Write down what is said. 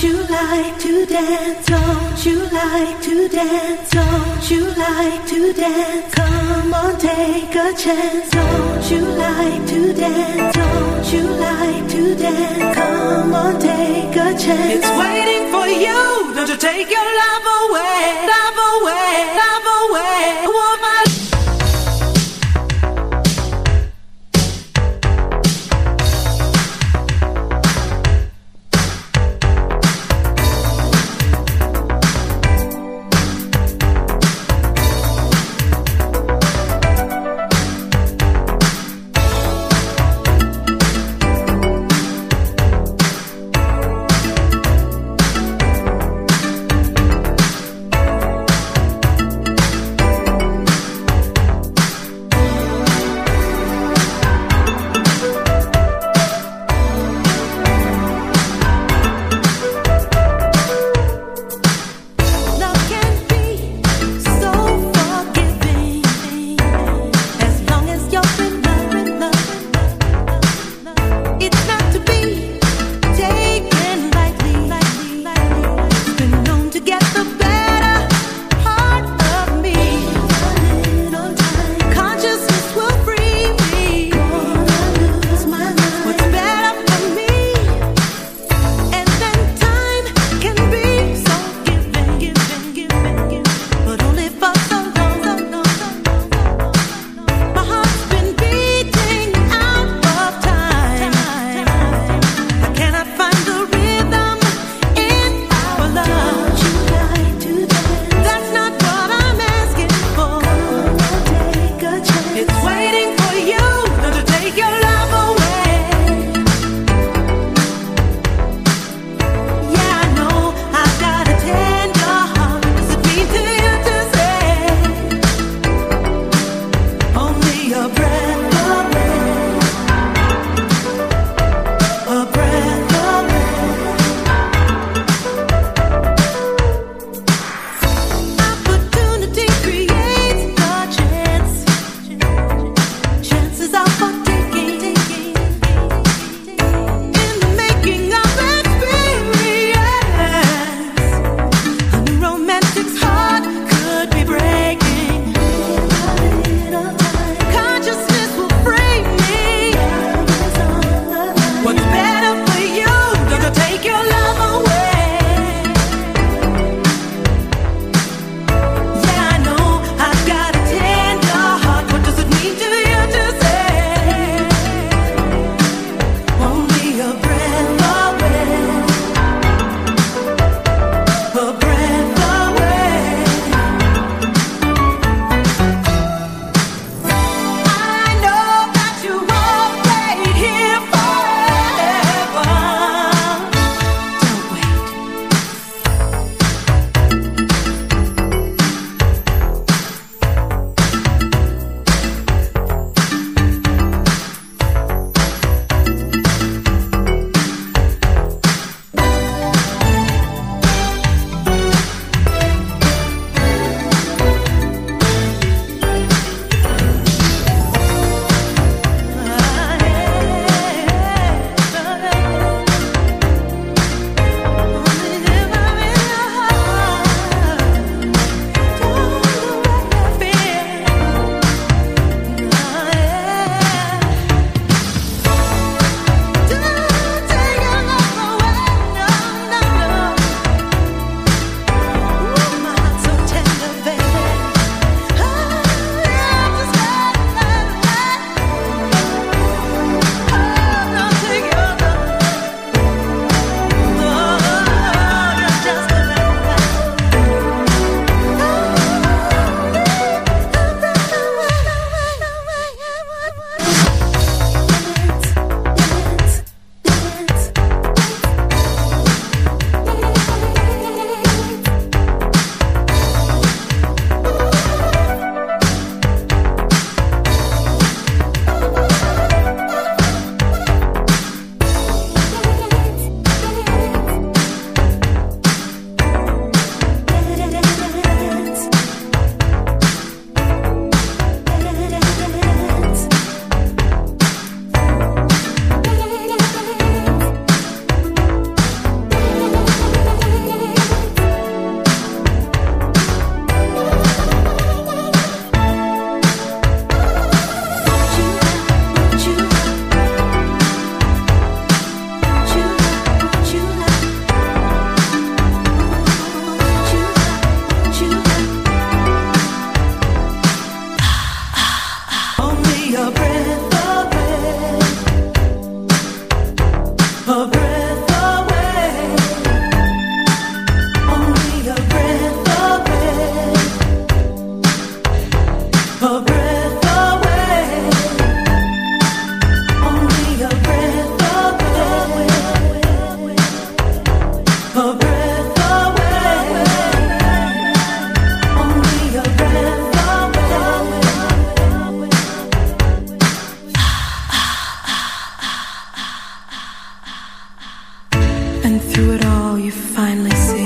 Don't you like to dance? Don't you like to dance? Don't you like to dance? Come on, take a chance. Don't you like to dance? Don't you like to dance? Come on, take a chance. It's waiting for you. Don't you take your love away, you finally see